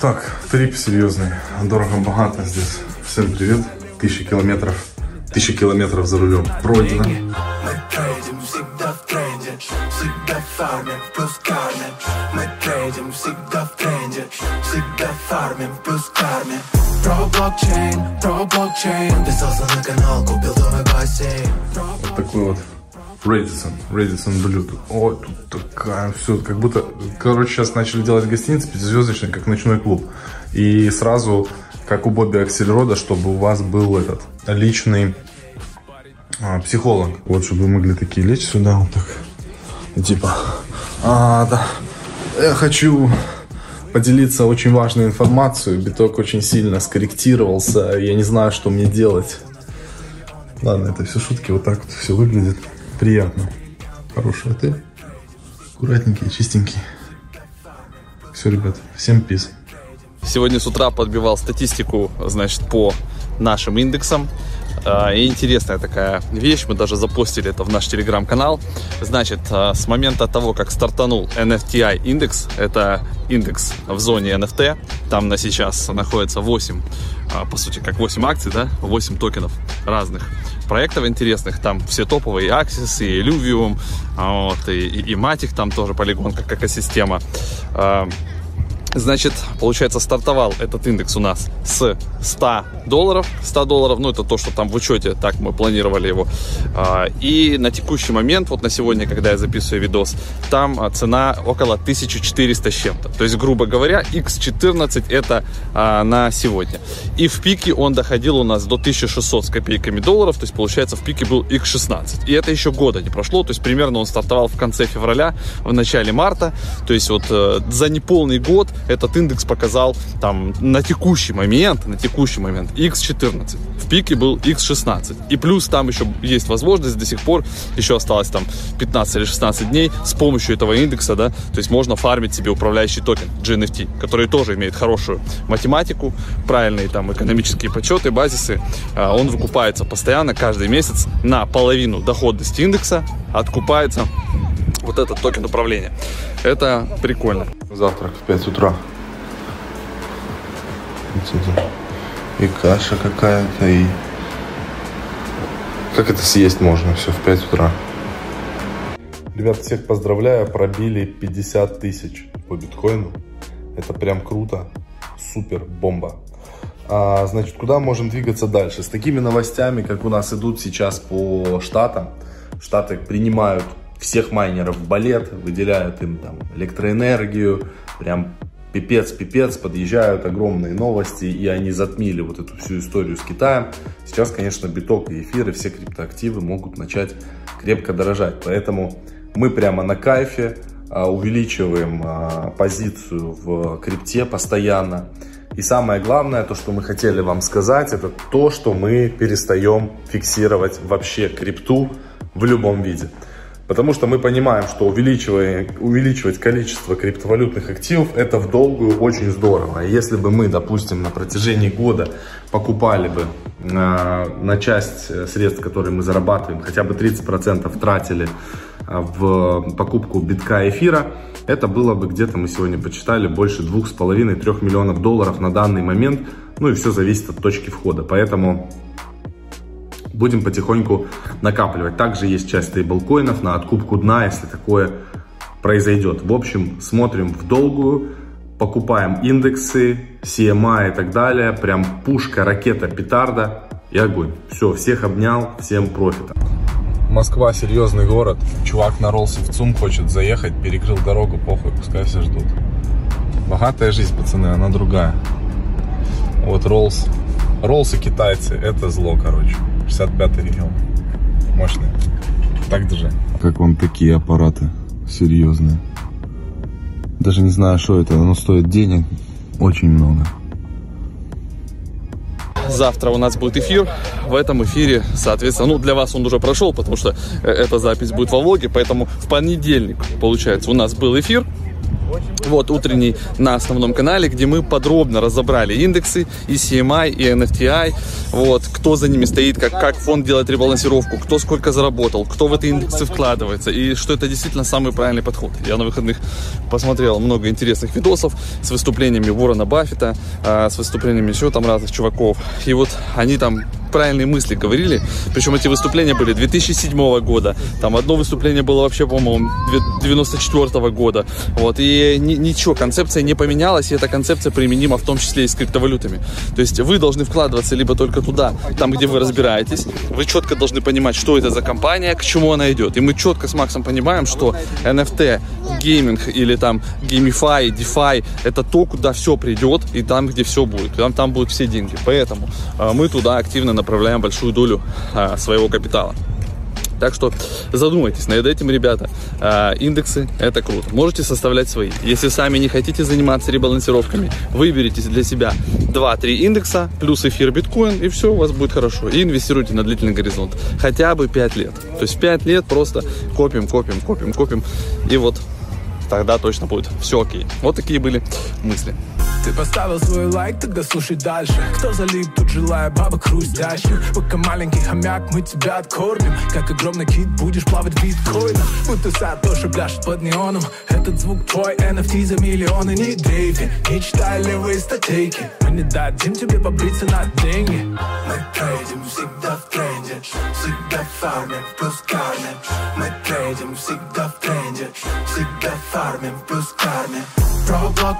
Так, трип серьезный. Дорого-богато здесь. Всем привет. Тысяча километров. Тысяча километров за рулем. Пройдено. Мы трейдим всегда в тренде Всегда фармим плюс кармим Мы трейдим всегда в тренде Всегда фармим плюс кармим Про блокчейн, про блокчейн Подписался на канал, купил дом и бассейн Про Вот такой вот Radisson. Radisson Blue. О, тут такая все, как будто, короче, сейчас начали делать гостиницы пятизвездочные, как ночной клуб. И сразу, как у Бобби Аксельрода, чтобы у вас был этот личный а, психолог. Вот, чтобы вы могли такие лечь сюда, вот так. Типа, а, да, я хочу поделиться очень важной информацией. Биток очень сильно скорректировался, я не знаю, что мне делать. Ладно, это все шутки, вот так вот все выглядит. Приятно. Хороший отель. Аккуратненький, чистенький. Все, ребят, всем пиз. Сегодня с утра подбивал статистику, значит, по нашим индексам. А, И интересная такая вещь, мы даже запостили это в наш телеграм-канал. Значит, а, с момента того, как стартанул NFTI индекс, это индекс в зоне NFT, там на сейчас находится 8, а, по сути, как 8 акций, да, 8 токенов разных проектов интересных, там все топовые, и Axis, и Illuvium, а, вот, и, и, и Matic, там тоже полигон как экосистема. Значит, получается, стартовал этот индекс у нас с 100 долларов. 100 долларов, ну, это то, что там в учете, так мы планировали его. А, И на текущий момент, вот на сегодня, когда я записываю видос, там а, цена около 1400 с чем-то. То есть, грубо говоря, X14 это а, на сегодня. И в пике он доходил у нас до 1600 с копейками долларов. То есть, получается, в пике был X16. И это еще года не прошло. То есть, примерно он стартовал в конце февраля, в начале марта. То есть, вот э, за неполный год этот индекс показал там на текущий момент, на текущий момент X14. В пике был X16. И плюс там еще есть возможность до сих пор, еще осталось там 15 или 16 дней, с помощью этого индекса, да, то есть можно фармить себе управляющий токен GNFT, который тоже имеет хорошую математику, правильные там экономические подсчеты, базисы. А, Он выкупается постоянно, каждый месяц на половину доходности индекса откупается вот этот токен управления. Это прикольно. Завтрак в 5 утра. И каша какая-то, и... Как это съесть можно все в 5 утра? Ребят, всех поздравляю, пробили 50 тысяч по биткоину. Это прям круто, супер, бомба. А, значит, куда можем двигаться дальше? С такими новостями, как у нас идут сейчас по штатам, штаты принимают всех майнеров в балет, выделяют им там электроэнергию, прям пипец-пипец, подъезжают огромные новости, и они затмили вот эту всю историю с Китаем. Сейчас, конечно, биток и эфир, и все криптоактивы могут начать крепко дорожать. Поэтому мы прямо на кайфе, а, увеличиваем а, позицию в крипте постоянно. И самое главное, то, что мы хотели вам сказать, это то, что мы перестаем фиксировать вообще крипту в любом виде. Потому что мы понимаем, что увеличивая, увеличивать количество криптовалютных активов это в долгую очень здорово. Если бы мы, допустим, на протяжении года покупали бы э, на часть средств, которые мы зарабатываем, хотя бы 30% тратили э, в покупку битка эфира, это было бы где-то, мы сегодня почитали, больше 2,5-3 миллионов долларов на данный момент. Ну и все зависит от точки входа. Поэтому будем потихоньку накапливать. Также есть часть стейблкоинов на откупку дна, если такое произойдет. В общем, смотрим в долгую, покупаем индексы, CMA и так далее. Прям пушка, ракета, петарда и огонь. Все, всех обнял, всем профита. Москва серьезный город. Чувак наролся в ЦУМ, хочет заехать, перекрыл дорогу, похуй, пускай все ждут. Богатая жизнь, пацаны, она другая. Вот Роллс. Роллс и китайцы, это зло, короче. 65-й регион. Мощный. Так держи. Как вам такие аппараты серьезные? Даже не знаю, что это, оно стоит денег очень много. Завтра у нас будет эфир. В этом эфире, соответственно, ну для вас он уже прошел, потому что э, эта запись будет во влоге, поэтому в понедельник, получается, у нас был эфир. Вот утренний на основном канале, где мы подробно разобрали индексы и CMI, и NFTI, вот, кто за ними стоит, как, как фонд делает ребалансировку, кто сколько заработал, кто в эти индексы вкладывается, и что это действительно самый правильный подход. Я на выходных посмотрел много интересных видосов с выступлениями Ворона Баффета, с выступлениями еще там разных чуваков, и вот они там правильные мысли говорили. Причем эти выступления были 2007 года. Там одно выступление было вообще, по-моему, 94 года. Вот. И ничего, концепция не поменялась, и эта концепция применима в том числе и с криптовалютами. То есть вы должны вкладываться либо только туда, там, где вы разбираетесь. Вы четко должны понимать, что это за компания, к чему она идет. И мы четко с Максом понимаем, что NFT, гейминг или там GameFi, DeFi, это то, куда все придет, и там, где все будет. Там, там будут все деньги. Поэтому э, мы туда активно направляем большую долю а, своего капитала. Так что задумайтесь над этим, ребята. А, индексы – это круто. Можете составлять свои. Если сами не хотите заниматься ребалансировками, выберите для себя 2-3 индекса, плюс эфир биткоин, и все у вас будет хорошо. И инвестируйте на длительный горизонт. Хотя бы 5 лет. То есть 5 лет просто копим, копим, копим, копим. И вот тогда точно будет все окей. Вот такие были мысли. Ты поставил свой лайк, тогда слушай дальше. Кто залип, тут желая бабок хрустящих Пока маленький хомяк, мы тебя откормим. Как огромный кит, будешь плавать в биткоинах Будто сад тоже пляшет под неоном. Этот звук твой, NFT за миллионы. Не дрейфи, не читай левые статейки? Мы не дадим тебе побриться на деньги. Мы трейдим всегда в тренде Всегда фармим, плюс кармим Мы трейдим всегда в тренде Всегда фармим, плюс кармим Про блокчейн